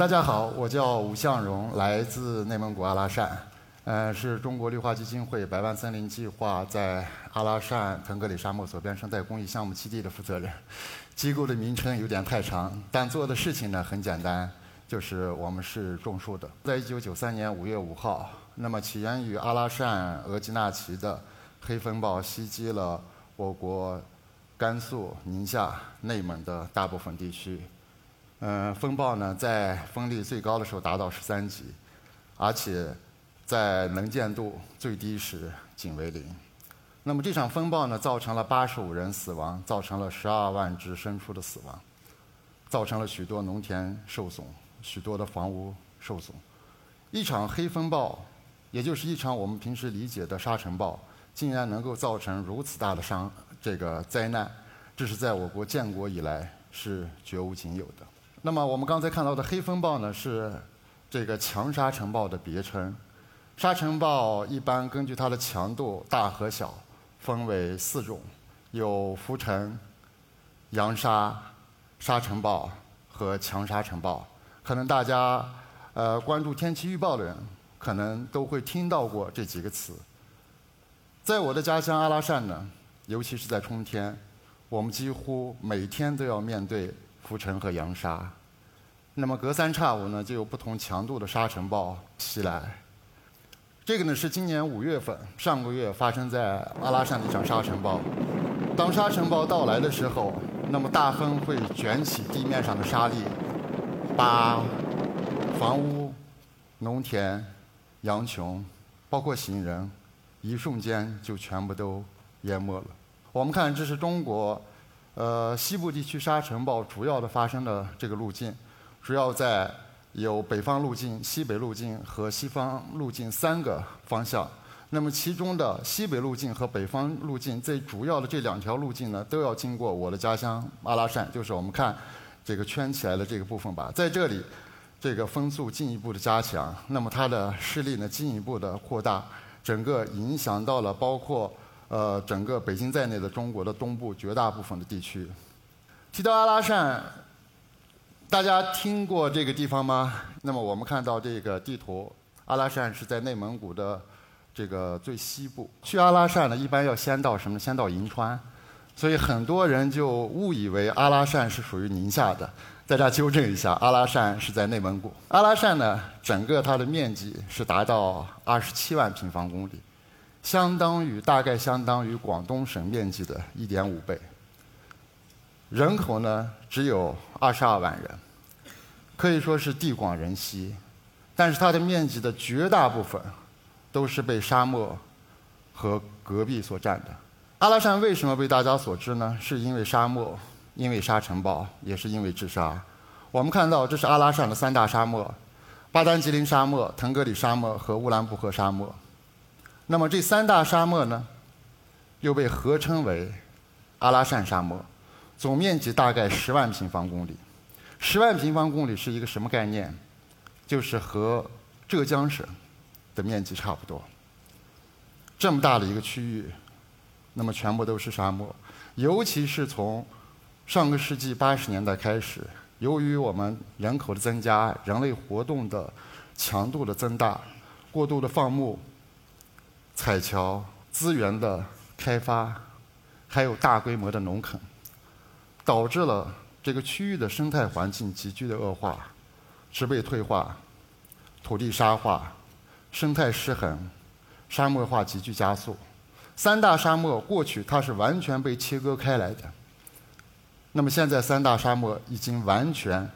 大家好，我叫吴向荣，来自内蒙古阿拉善，呃，是中国绿化基金会百万森林计划在阿拉善腾格里沙漠左边生态公益项目基地的负责人。机构的名称有点太长，但做的事情呢很简单，就是我们是种树的。在一九九三年五月五号，那么起源于阿拉善额济纳旗的黑风暴袭击了我国甘肃、宁夏、内蒙的大部分地区。嗯，风暴呢，在风力最高的时候达到十三级，而且在能见度最低时仅为零。那么这场风暴呢，造成了八十五人死亡，造成了十二万只牲畜的死亡，造成了许多农田受损，许多的房屋受损。一场黑风暴，也就是一场我们平时理解的沙尘暴，竟然能够造成如此大的伤这个灾难，这是在我国建国以来是绝无仅有的。那么我们刚才看到的黑风暴呢，是这个强沙尘暴的别称。沙尘暴一般根据它的强度大和小，分为四种：有浮尘、扬沙、沙尘暴和强沙尘暴。可能大家呃关注天气预报的人，可能都会听到过这几个词。在我的家乡阿拉善呢，尤其是在春天，我们几乎每天都要面对。浮尘和扬沙，那么隔三差五呢，就有不同强度的沙尘暴袭来。这个呢是今年五月份，上个月发生在阿拉善的一场沙尘暴。当沙尘暴到来的时候，那么大风会卷起地面上的沙粒，把房屋、农田、羊群，包括行人，一瞬间就全部都淹没了。我们看，这是中国。呃，西部地区沙尘暴主要的发生的这个路径，主要在有北方路径、西北路径和西方路径三个方向。那么其中的西北路径和北方路径最主要的这两条路径呢，都要经过我的家乡阿拉善，就是我们看这个圈起来的这个部分吧。在这里，这个风速进一步的加强，那么它的势力呢进一步的扩大，整个影响到了包括。呃，整个北京在内的中国的东部绝大部分的地区，提到阿拉善，大家听过这个地方吗？那么我们看到这个地图，阿拉善是在内蒙古的这个最西部。去阿拉善呢，一般要先到什么？先到银川，所以很多人就误以为阿拉善是属于宁夏的。在这纠正一下，阿拉善是在内蒙古。阿拉善呢，整个它的面积是达到二十七万平方公里。相当于大概相当于广东省面积的一点五倍，人口呢只有二十二万人，可以说是地广人稀，但是它的面积的绝大部分都是被沙漠和戈壁所占的。阿拉善为什么被大家所知呢？是因为沙漠，因为沙尘暴，也是因为治沙。我们看到这是阿拉善的三大沙漠：巴丹吉林沙漠、腾格里沙漠和乌兰布和沙漠。那么这三大沙漠呢，又被合称为阿拉善沙漠，总面积大概十万平方公里。十万平方公里是一个什么概念？就是和浙江省的面积差不多。这么大的一个区域，那么全部都是沙漠。尤其是从上个世纪八十年代开始，由于我们人口的增加、人类活动的强度的增大、过度的放牧。采桥资源的开发，还有大规模的农垦，导致了这个区域的生态环境急剧的恶化，植被退化，土地沙化，生态失衡，沙漠化急剧加速。三大沙漠过去它是完全被切割开来的，那么现在三大沙漠已经完全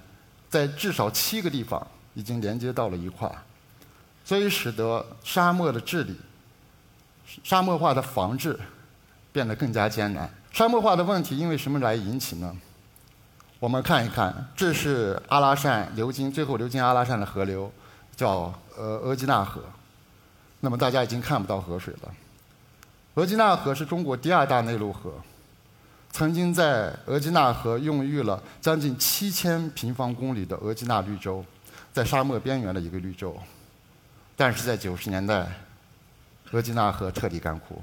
在至少七个地方已经连接到了一块，所以使得沙漠的治理。沙漠化的防治变得更加艰难。沙漠化的问题因为什么来引起呢？我们看一看，这是阿拉善流经，最后流经阿拉善的河流，叫呃额济纳河。那么大家已经看不到河水了。额济纳河是中国第二大内陆河，曾经在额济纳河孕育了将近七千平方公里的额济纳绿洲，在沙漠边缘的一个绿洲。但是在九十年代。额济纳河彻底干枯，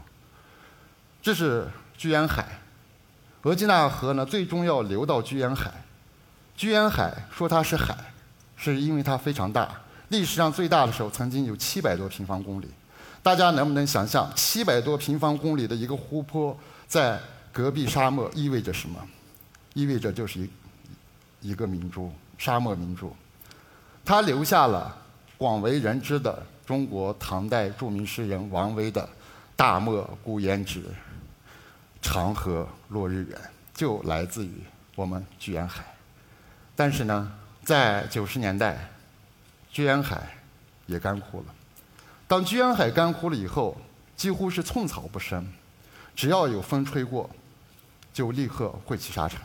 这是居延海。额济纳河呢，最终要流到居延海。居延海说它是海，是因为它非常大。历史上最大的时候曾经有七百多平方公里。大家能不能想象，七百多平方公里的一个湖泊，在戈壁沙漠意味着什么？意味着就是一一个明珠，沙漠明珠。它留下了广为人知的中国唐代著名诗人王维的“大漠孤烟直，长河落日圆”，就来自于我们居延海。但是呢，在九十年代，居延海也干枯了。当居延海干枯了以后，几乎是寸草不生，只要有风吹过，就立刻会起沙尘。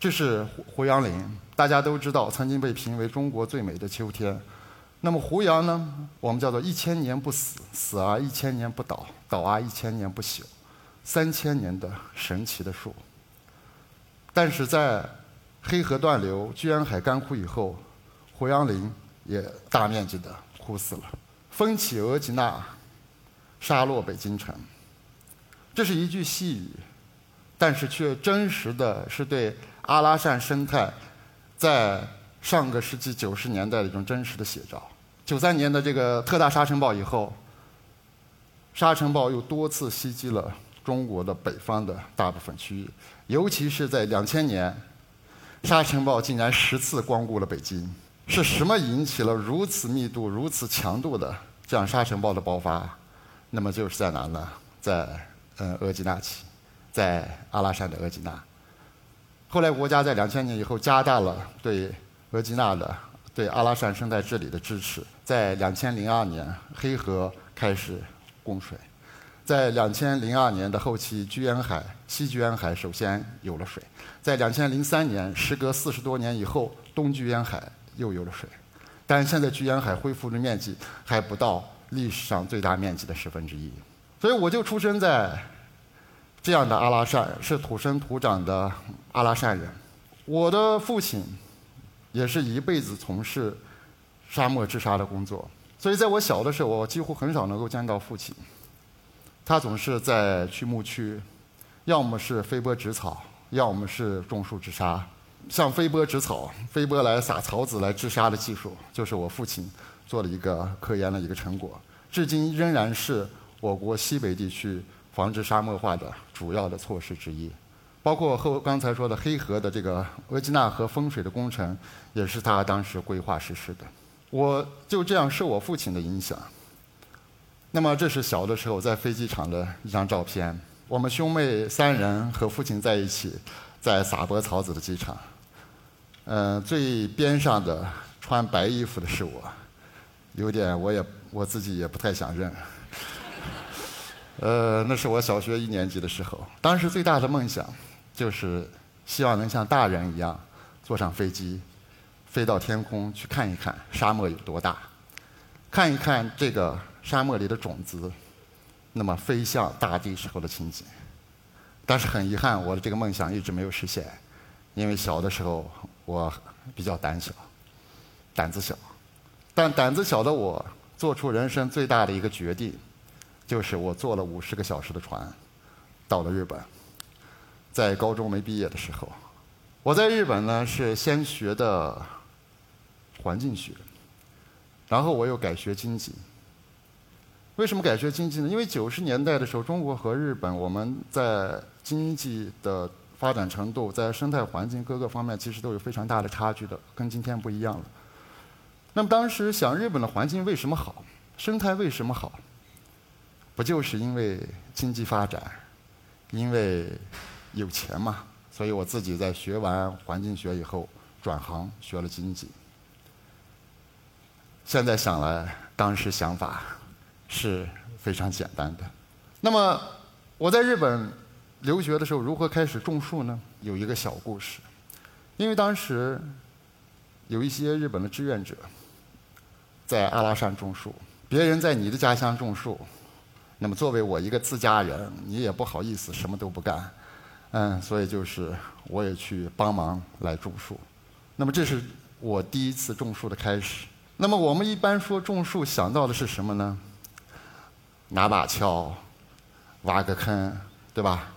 这是胡杨林，大家都知道，曾经被评为中国最美的秋天。那么胡杨呢？我们叫做一千年不死，死而一千年不倒，倒而一千年不朽，三千年的神奇的树。但是在黑河断流、居安海干枯以后，胡杨林也大面积的枯死了。风起额济纳，沙落北京城。这是一句细语，但是却真实的是对阿拉善生态在上个世纪九十年代的一种真实的写照。九三年的这个特大沙尘暴以后，沙尘暴又多次袭击了中国的北方的大部分区域，尤其是在两千年，沙尘暴竟然十次光顾了北京。是什么引起了如此密度、如此强度的这样沙尘暴的爆发？那么就是在哪呢？在呃额济纳旗，在阿拉善的额济纳。后来国家在两千年以后加大了对额济纳的、对阿拉善生态治理的支持。在两千零二年，黑河开始供水；在两千零二年的后期，居延海、西居延海首先有了水；在两千零三年，时隔四十多年以后，东居延海。又有了水，但现在居延海恢复的面积还不到历史上最大面积的十分之一，所以我就出生在这样的阿拉善，是土生土长的阿拉善人。我的父亲也是一辈子从事沙漠治沙的工作，所以在我小的时候，我几乎很少能够见到父亲。他总是在去牧区，要么是飞播植草，要么是种树治沙。像飞播植草、飞播来撒草籽来治沙的技术，就是我父亲做了一个科研的一个成果，至今仍然是我国西北地区防治沙漠化的主要的措施之一。包括后刚才说的黑河的这个额济纳河风水的工程，也是他当时规划实施的。我就这样受我父亲的影响。那么这是小的时候在飞机场的一张照片，我们兄妹三人和父亲在一起，在撒播草籽的机场。嗯，最边上的穿白衣服的是我，有点我也我自己也不太想认。呃，那是我小学一年级的时候，当时最大的梦想就是希望能像大人一样坐上飞机，飞到天空去看一看沙漠有多大，看一看这个沙漠里的种子，那么飞向大地时候的情景。但是很遗憾，我的这个梦想一直没有实现，因为小的时候。我比较胆小，胆子小，但胆子小的我做出人生最大的一个决定，就是我坐了五十个小时的船，到了日本。在高中没毕业的时候，我在日本呢是先学的环境学，然后我又改学经济。为什么改学经济呢？因为九十年代的时候，中国和日本我们在经济的。发展程度在生态环境各个方面其实都有非常大的差距的，跟今天不一样了。那么当时想，日本的环境为什么好？生态为什么好？不就是因为经济发展，因为有钱嘛？所以我自己在学完环境学以后，转行学了经济。现在想来，当时想法是非常简单的。那么我在日本。留学的时候如何开始种树呢？有一个小故事，因为当时有一些日本的志愿者在阿拉善种树，别人在你的家乡种树，那么作为我一个自家人，你也不好意思什么都不干，嗯，所以就是我也去帮忙来种树。那么这是我第一次种树的开始。那么我们一般说种树想到的是什么呢？拿把锹，挖个坑，对吧？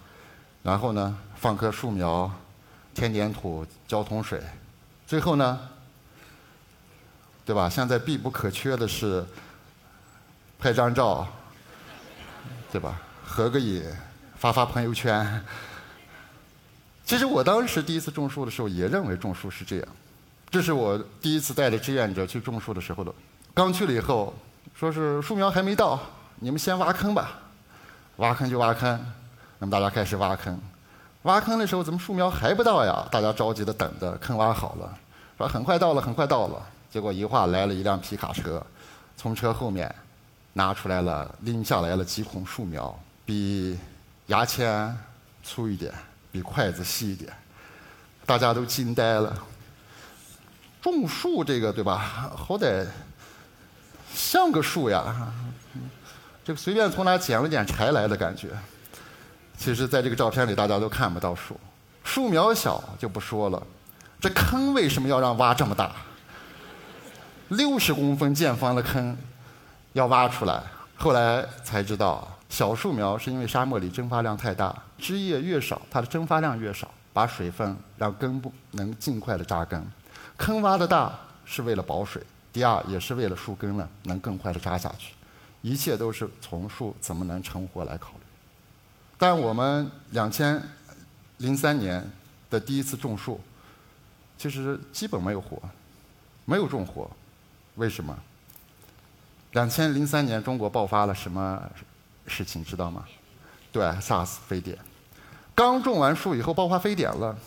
然后呢，放棵树苗，添点土，浇桶水，最后呢，对吧？现在必不可缺的是拍张照，对吧？合个影，发发朋友圈。其实我当时第一次种树的时候，也认为种树是这样。这是我第一次带着志愿者去种树的时候的。刚去了以后，说是树苗还没到，你们先挖坑吧。挖坑就挖坑，那么大家开始挖坑。挖坑的时候，怎么树苗还不到呀？大家着急的等着，坑挖好了，说很快到了，很快到了。结果一画来了一辆皮卡车，从车后面拿出来了，拎下来了几捆树苗，比牙签粗一点。比筷子细一点，大家都惊呆了。种树这个对吧？好歹像个树呀，这个随便从哪捡了点柴来的感觉。其实，在这个照片里，大家都看不到树。树苗小就不说了，这坑为什么要让挖这么大？六十公分见方的坑要挖出来，后来才知道。小树苗是因为沙漠里蒸发量太大，枝叶越少，它的蒸发量越少，把水分让根部能尽快的扎根。坑挖的大是为了保水，第二也是为了树根呢能更快的扎下去。一切都是从树怎么能成活来考虑。但我们两千零三年的第一次种树，其实基本没有活，没有种活。为什么？两千零三年中国爆发了什么？事情知道吗？对，SARS 非典，刚种完树以后爆发非典了，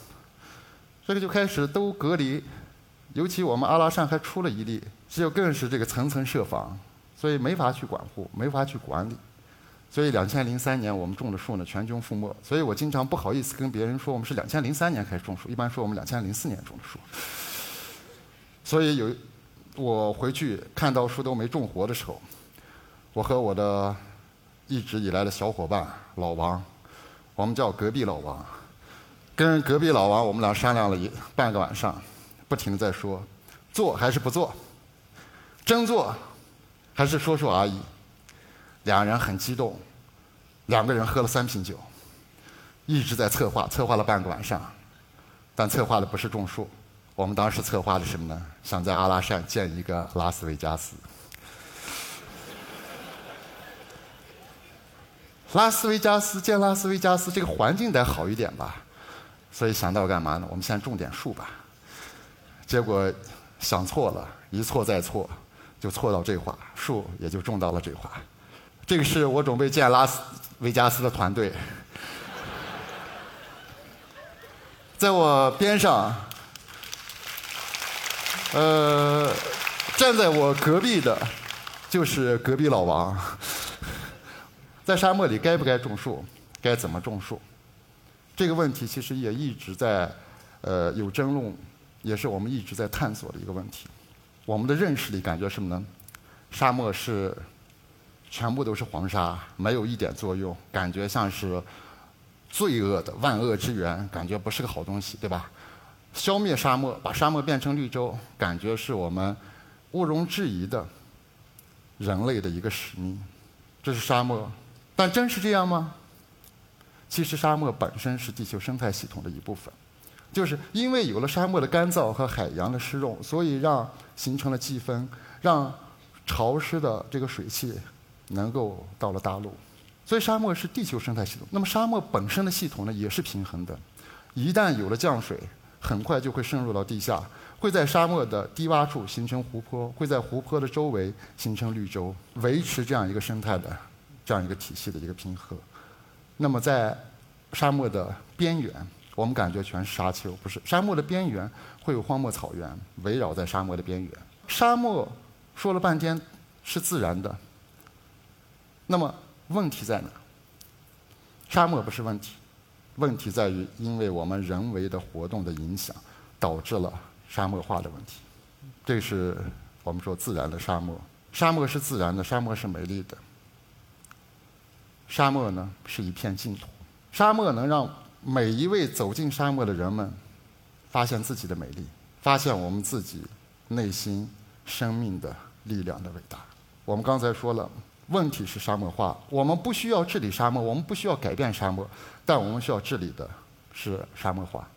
这个就开始都隔离，尤其我们阿拉善还出了一例，这就更是这个层层设防，所以没法去管护，没法去管理，所以两千零三年我们种的树呢全军覆没，所以我经常不好意思跟别人说我们是两千零三年开始种树，一般说我们两千零四年种的树，所以有我回去看到树都没种活的时候，我和我的。一直以来的小伙伴老王，我们叫隔壁老王，跟隔壁老王我们俩商量了一半个晚上，不停的在说，做还是不做，真做还是说说而已。两人很激动，两个人喝了三瓶酒，一直在策划，策划了半个晚上，但策划的不是种树，我们当时策划的什么呢？想在阿拉善建一个拉斯维加斯。拉斯维加斯建拉斯维加斯，这个环境得好一点吧，所以想到干嘛呢？我们先种点树吧。结果想错了，一错再错，就错到这话，树也就种到了这话。这个是我准备建拉斯维加斯的团队，在我边上，呃，站在我隔壁的，就是隔壁老王。在沙漠里该不该种树？该怎么种树？这个问题其实也一直在呃有争论，也是我们一直在探索的一个问题。我们的认识里感觉什么呢？沙漠是全部都是黄沙，没有一点作用，感觉像是罪恶的万恶之源，感觉不是个好东西，对吧？消灭沙漠，把沙漠变成绿洲，感觉是我们毋庸置疑的人类的一个使命。这是沙漠。但真是这样吗？其实沙漠本身是地球生态系统的一部分，就是因为有了沙漠的干燥和海洋的湿润，所以让形成了季风，让潮湿的这个水汽能够到了大陆。所以沙漠是地球生态系统。那么沙漠本身的系统呢，也是平衡的。一旦有了降水，很快就会渗入到地下，会在沙漠的低洼处形成湖泊，会在湖泊的周围形成绿洲，维持这样一个生态的。这样一个体系的一个平衡，那么在沙漠的边缘，我们感觉全是沙丘，不是？沙漠的边缘会有荒漠草原围绕在沙漠的边缘。沙漠说了半天是自然的，那么问题在哪？沙漠不是问题，问题在于因为我们人为的活动的影响，导致了沙漠化的问题。这是我们说自然的沙漠，沙漠是自然的，沙漠是美丽的。沙漠呢是一片净土，沙漠能让每一位走进沙漠的人们发现自己的美丽，发现我们自己内心生命的力量的伟大。我们刚才说了，问题是沙漠化，我们不需要治理沙漠，我们不需要改变沙漠，但我们需要治理的是沙漠化。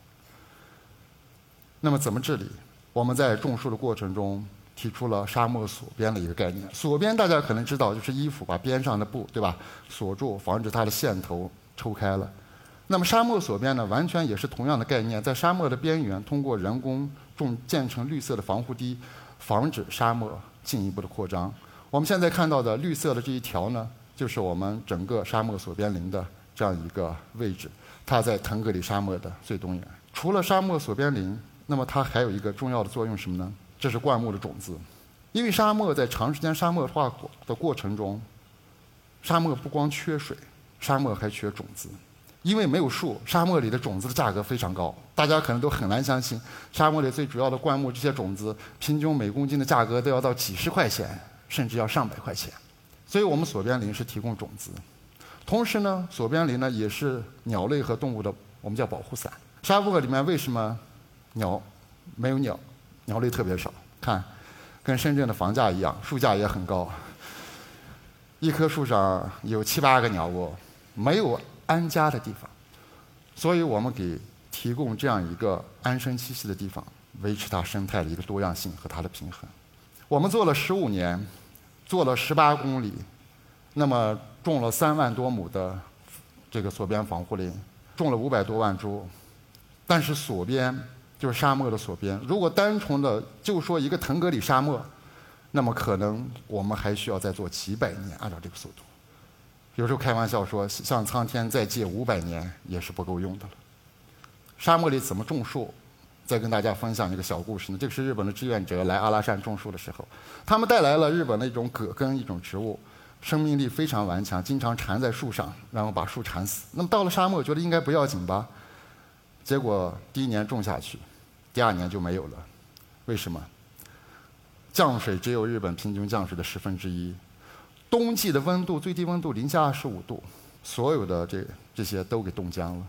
那么怎么治理？我们在种树的过程中，提出了沙漠锁边的一个概念。锁边大家可能知道，就是衣服把边上的布，对吧，锁住，防止它的线头抽开了。那么沙漠锁边呢，完全也是同样的概念，在沙漠的边缘通过人工种建成绿色的防护堤，防止沙漠进一步的扩张。我们现在看到的绿色的这一条呢，就是我们整个沙漠锁边林的这样一个位置，它在腾格里沙漠的最东沿。除了沙漠锁边林，那么它还有一个重要的作用什么呢？这是灌木的种子，因为沙漠在长时间沙漠化的过程中，沙漠不光缺水，沙漠还缺种子。因为没有树，沙漠里的种子的价格非常高。大家可能都很难相信，沙漠里最主要的灌木这些种子，平均每公斤的价格都要到几十块钱，甚至要上百块钱。所以我们锁边林是提供种子，同时呢，锁边林呢也是鸟类和动物的我们叫保护伞。沙漠里面为什么鸟没有鸟？鸟类特别少，看，跟深圳的房价一样，树价也很高。一棵树上有七八个鸟窝，没有安家的地方，所以我们给提供这样一个安身栖息的地方，维持它生态的一个多样性和它的平衡。我们做了十五年，做了十八公里，那么种了三万多亩的这个锁边防护林，种了五百多万株，但是锁边。就是沙漠的锁边。如果单纯的就说一个腾格里沙漠，那么可能我们还需要再做几百年，按照这个速度。有时候开玩笑说，向苍天再借五百年也是不够用的了。沙漠里怎么种树？再跟大家分享一个小故事呢。这个是日本的志愿者来阿拉善种树的时候，他们带来了日本的一种葛根，一种植物，生命力非常顽强，经常缠在树上，然后把树缠死。那么到了沙漠，觉得应该不要紧吧？结果第一年种下去。第二年就没有了，为什么？降水只有日本平均降水的十分之一，冬季的温度最低温度零下二十五度，所有的这这些都给冻僵了。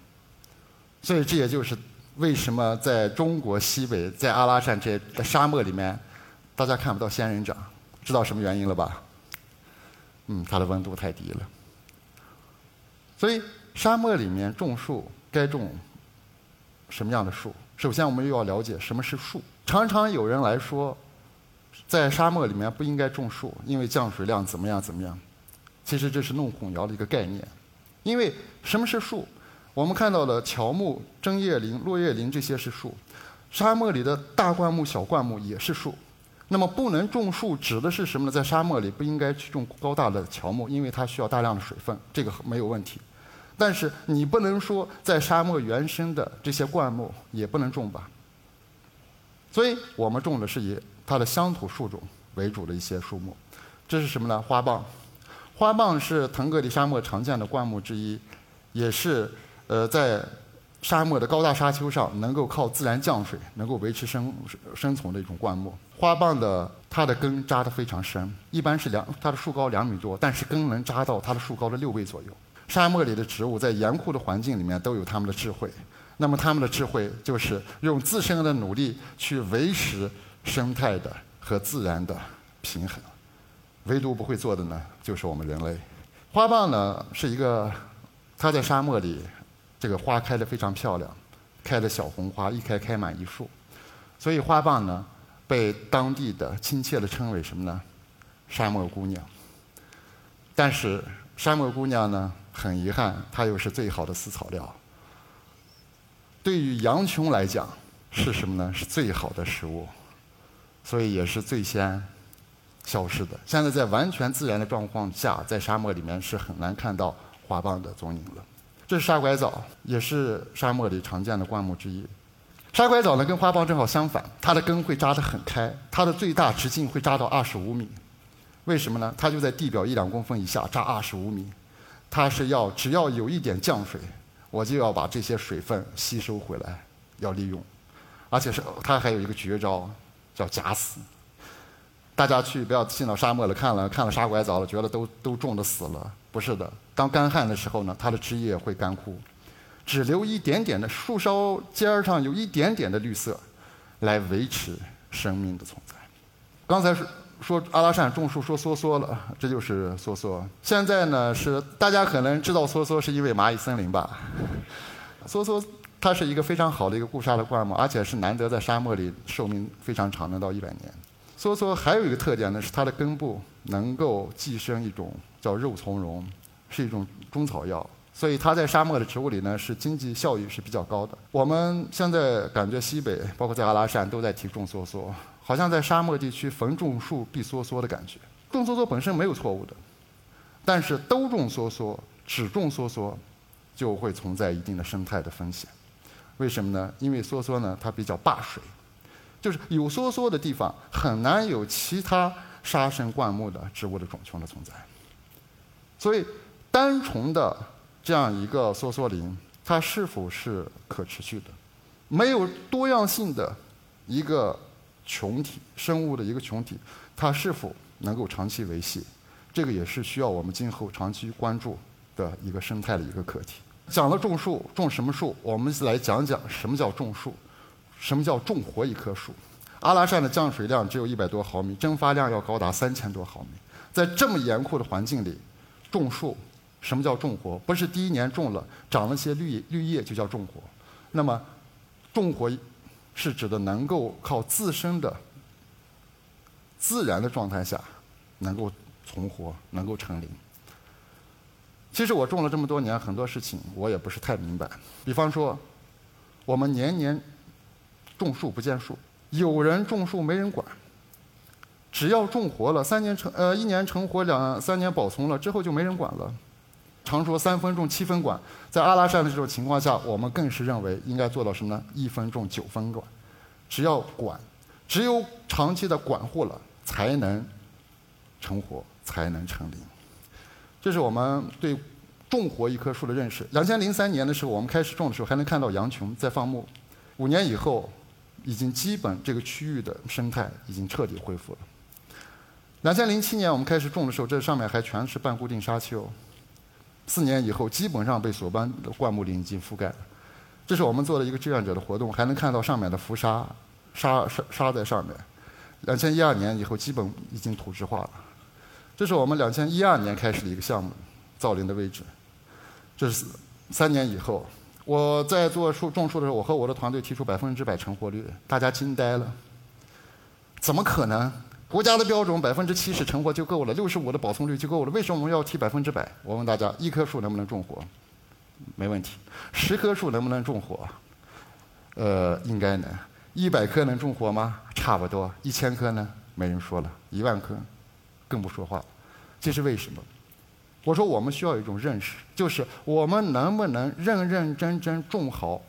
所以这也就是为什么在中国西北，在阿拉善这沙漠里面，大家看不到仙人掌，知道什么原因了吧？嗯，它的温度太低了。所以沙漠里面种树该种什么样的树？首先，我们又要了解什么是树。常常有人来说，在沙漠里面不应该种树，因为降水量怎么样怎么样。其实这是弄混淆的一个概念。因为什么是树？我们看到了乔木、针叶林、落叶林这些是树，沙漠里的大灌木、小灌木也是树。那么不能种树指的是什么呢？在沙漠里不应该去种高大的乔木，因为它需要大量的水分，这个没有问题。但是你不能说在沙漠原生的这些灌木也不能种吧？所以我们种的是以它的乡土树种为主的一些树木。这是什么呢？花棒。花棒是腾格里沙漠常见的灌木之一，也是呃在沙漠的高大沙丘上能够靠自然降水能够维持生生存的一种灌木。花棒的它的根扎得非常深，一般是两它的树高两米多，但是根能扎到它的树高的六倍左右。沙漠里的植物在严酷的环境里面都有他们的智慧，那么他们的智慧就是用自身的努力去维持生态的和自然的平衡。唯独不会做的呢，就是我们人类。花棒呢是一个，它在沙漠里，这个花开的非常漂亮，开的小红花，一开开满一树，所以花棒呢被当地的亲切的称为什么呢？沙漠姑娘。但是沙漠姑娘呢？很遗憾，它又是最好的饲草料。对于羊群来讲，是什么呢？是最好的食物，所以也是最先消失的。现在在完全自然的状况下，在沙漠里面是很难看到花蚌的踪影了。这是沙拐枣，也是沙漠里常见的灌木之一。沙拐枣呢，跟花蚌正好相反，它的根会扎得很开，它的最大直径会扎到二十五米。为什么呢？它就在地表一两公分以下扎二十五米。它是要只要有一点降水，我就要把这些水分吸收回来，要利用，而且是它还有一个绝招，叫假死。大家去不要进到沙漠了，看了看了沙拐枣了，觉得都都种的死了，不是的。当干旱的时候呢，它的枝叶会干枯，只留一点点的树梢尖儿上有一点点的绿色，来维持生命的存在。刚才是。说阿拉善种树说梭梭了，这就是梭梭。现在呢是大家可能知道梭梭是因为蚂蚁森林吧？梭梭它是一个非常好的一个固沙的灌木，而且是难得在沙漠里寿命非常长，能到一百年。梭梭还有一个特点呢，是它的根部能够寄生一种叫肉苁蓉，是一种中草药，所以它在沙漠的植物里呢是经济效益是比较高的。我们现在感觉西北，包括在阿拉善都在提种梭梭，好像在沙漠地区逢种树必梭梭的感觉。种梭梭本身没有错误的，但是都种梭梭，只种梭梭，就会存在一定的生态的风险。为什么呢？因为梭梭呢它比较霸水。就是有梭梭的地方，很难有其他沙生灌木的植物的种群的存在。所以，单纯的这样一个梭梭林，它是否是可持续的？没有多样性的一个群体生物的一个群体，它是否能够长期维系？这个也是需要我们今后长期关注的一个生态的一个课题。讲了种树，种什么树？我们来讲讲什么叫种树。什么叫种活一棵树？阿拉善的降水量只有一百多毫米，蒸发量要高达三千多毫米。在这么严酷的环境里，种树，什么叫种活？不是第一年种了，长了些绿绿叶就叫种活。那么，种活是指的能够靠自身的自然的状态下，能够存活，能够成林。其实我种了这么多年，很多事情我也不是太明白。比方说，我们年年。种树不见树，有人种树没人管。只要种活了，三年成呃一年成活，两三年保存了之后就没人管了。常说三分种七分管，在阿拉善的这种情况下，我们更是认为应该做到什么呢？一分种九分管，只要管，只有长期的管护了，才能成活，才能成林。这是我们对种活一棵树的认识。两千零三年的时候，我们开始种的时候，还能看到羊群在放牧。五年以后。已经基本这个区域的生态已经彻底恢复了。两千零七年我们开始种的时候，这上面还全是半固定沙丘。四年以后，基本上被索邦的灌木林已经覆盖了。这是我们做的一个志愿者的活动，还能看到上面的浮沙，沙沙沙在上面。两千一二年以后，基本已经土质化了。这是我们两千一二年开始的一个项目，造林的位置。这是三年以后。我在做树种树的时候，我和我的团队提出百分之百成活率，大家惊呆了。怎么可能？国家的标准百分之七十成活就够了，六十五的保存率就够了，为什么我们要提百分之百？我问大家，一棵树能不能种活？没问题。十棵树能不能种活？呃，应该能。一百棵能种活吗？差不多。一千棵呢？没人说了。一万棵，更不说话。这是为什么？我说，我们需要一种认识，就是我们能不能认认真真种好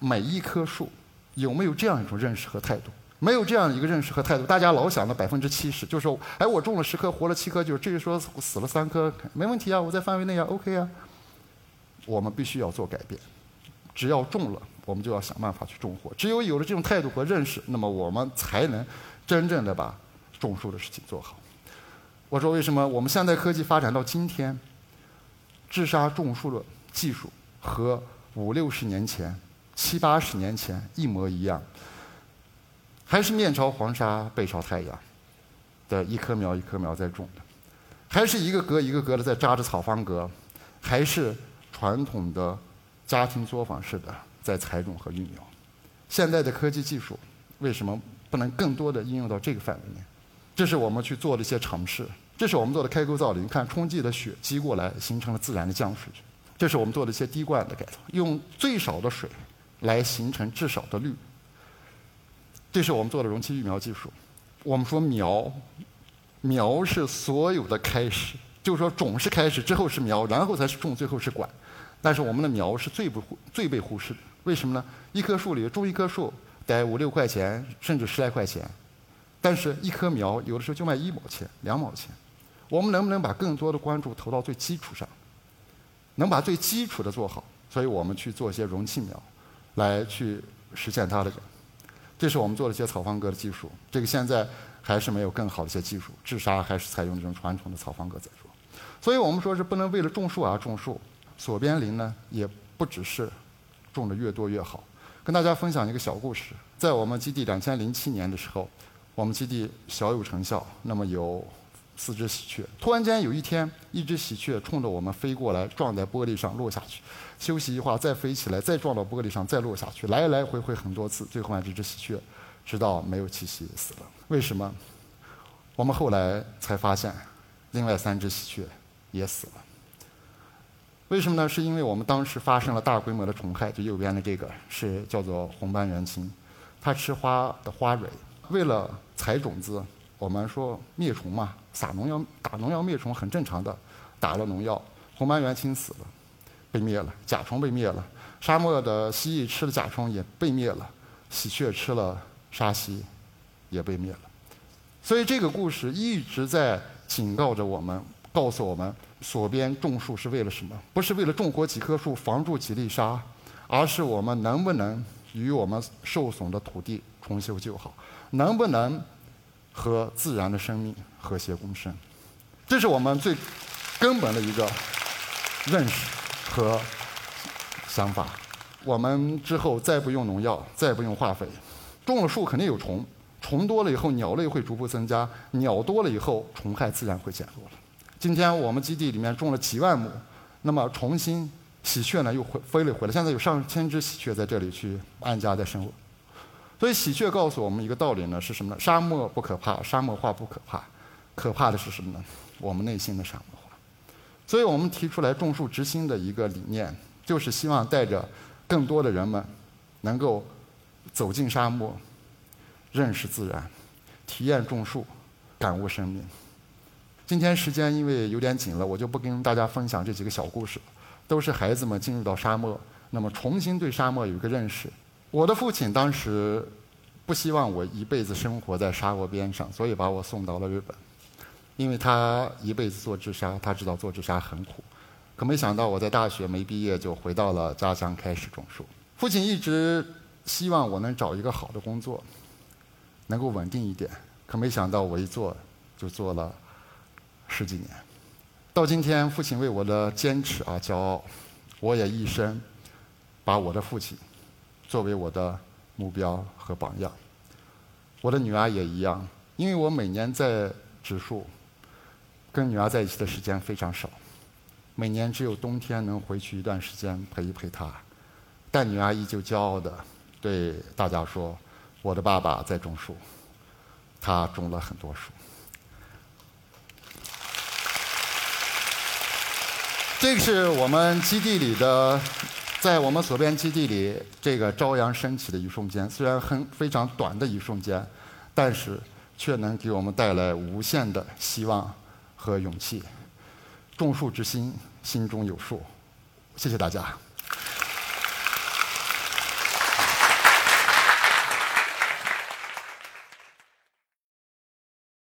每一棵树？有没有这样一种认识和态度？没有这样的一个认识和态度，大家老想着百分之七十，就是说，哎，我种了十棵，活了七棵，就是至于说死了三棵，没问题啊，我在范围内啊，OK 啊。我们必须要做改变，只要种了，我们就要想办法去种活。只有有了这种态度和认识，那么我们才能真正的把种树的事情做好。我说：“为什么我们现代科技发展到今天，治沙种树的技术和五六十年前、七八十年前一模一样？还是面朝黄沙背朝太阳的一棵苗一棵苗在种的，还是一个格一个格的在扎着草方格，还是传统的家庭作坊式的在采种和育苗？现在的科技技术为什么不能更多的应用到这个范围内？”这是我们去做的一些尝试，这是我们做的开沟造林，看冲击的雪积过来，形成了自然的降水。这是我们做的一些滴灌的改造，用最少的水来形成至少的绿。这是我们做的容器育苗技术。我们说苗，苗是所有的开始，就是说种是开始，之后是苗，然后才是种，最后是管。但是我们的苗是最不最被忽视的，为什么呢？一棵树里种一棵树得五六块钱，甚至十来块钱。但是，一棵苗有的时候就卖一毛钱、两毛钱。我们能不能把更多的关注投到最基础上，能把最基础的做好？所以我们去做一些容器苗，来去实现它的。这是我们做了一些草方格的技术。这个现在还是没有更好的一些技术，治沙还是采用这种传统的草方格在做。所以我们说是不能为了种树而种树。锁边林呢，也不只是种的越多越好。跟大家分享一个小故事，在我们基地两千零七年的时候。我们基地小有成效，那么有四只喜鹊。突然间有一天，一只喜鹊冲着我们飞过来，撞在玻璃上落下去。休息一会儿，再飞起来，再撞到玻璃上，再落下去，来来回回很多次。最后，这只喜鹊直到没有气息死了。为什么？我们后来才发现，另外三只喜鹊也死了。为什么呢？是因为我们当时发生了大规模的虫害，就右边的这个是叫做红斑原青，它吃花的花蕊。为了采种子，我们说灭虫嘛，撒农药、打农药灭虫很正常的，打了农药，红斑原青死了，被灭了，甲虫被灭了，沙漠的蜥蜴吃了甲虫也被灭了，喜鹊吃了沙蜥也被灭了。所以这个故事一直在警告着我们，告诉我们。所边种树是为了什么？不是为了种活几棵树、防住几粒沙，而是我们能不能与我们受损的土地重修旧好，能不能和自然的生命和谐共生？这是我们最根本的一个认识和想法。我们之后再不用农药，再不用化肥，种了树肯定有虫，虫多了以后，鸟类会逐步增加，鸟多了以后，虫害自然会减弱了。今天我们基地里面种了几万亩，那么重新喜鹊呢又回飞了回来。现在有上千只喜鹊在这里去安家在生活。所以喜鹊告诉我们一个道理呢，是什么呢？沙漠不可怕，沙漠化不可怕，可怕的是什么呢？我们内心的沙漠化。所以我们提出来种树植心的一个理念，就是希望带着更多的人们能够走进沙漠，认识自然，体验种树，感悟生命。今天时间因为有点紧了，我就不跟大家分享这几个小故事了，都是孩子们进入到沙漠，那么重新对沙漠有一个认识。我的父亲当时不希望我一辈子生活在沙漠边上，所以把我送到了日本，因为他一辈子做治沙，他知道做治沙很苦。可没想到我在大学没毕业就回到了家乡开始种树。父亲一直希望我能找一个好的工作，能够稳定一点，可没想到我一做就做了。十几年，到今天，父亲为我的坚持而骄傲，我也一生把我的父亲作为我的目标和榜样。我的女儿也一样，因为我每年在植树，跟女儿在一起的时间非常少，每年只有冬天能回去一段时间陪一陪她，但女儿依旧骄傲的对大家说：“我的爸爸在种树，他种了很多树。”这个是我们基地里的，在我们所边基地里，这个朝阳升起的一瞬间，虽然很非常短的一瞬间，但是却能给我们带来无限的希望和勇气。种树之心，心中有数。谢谢大家。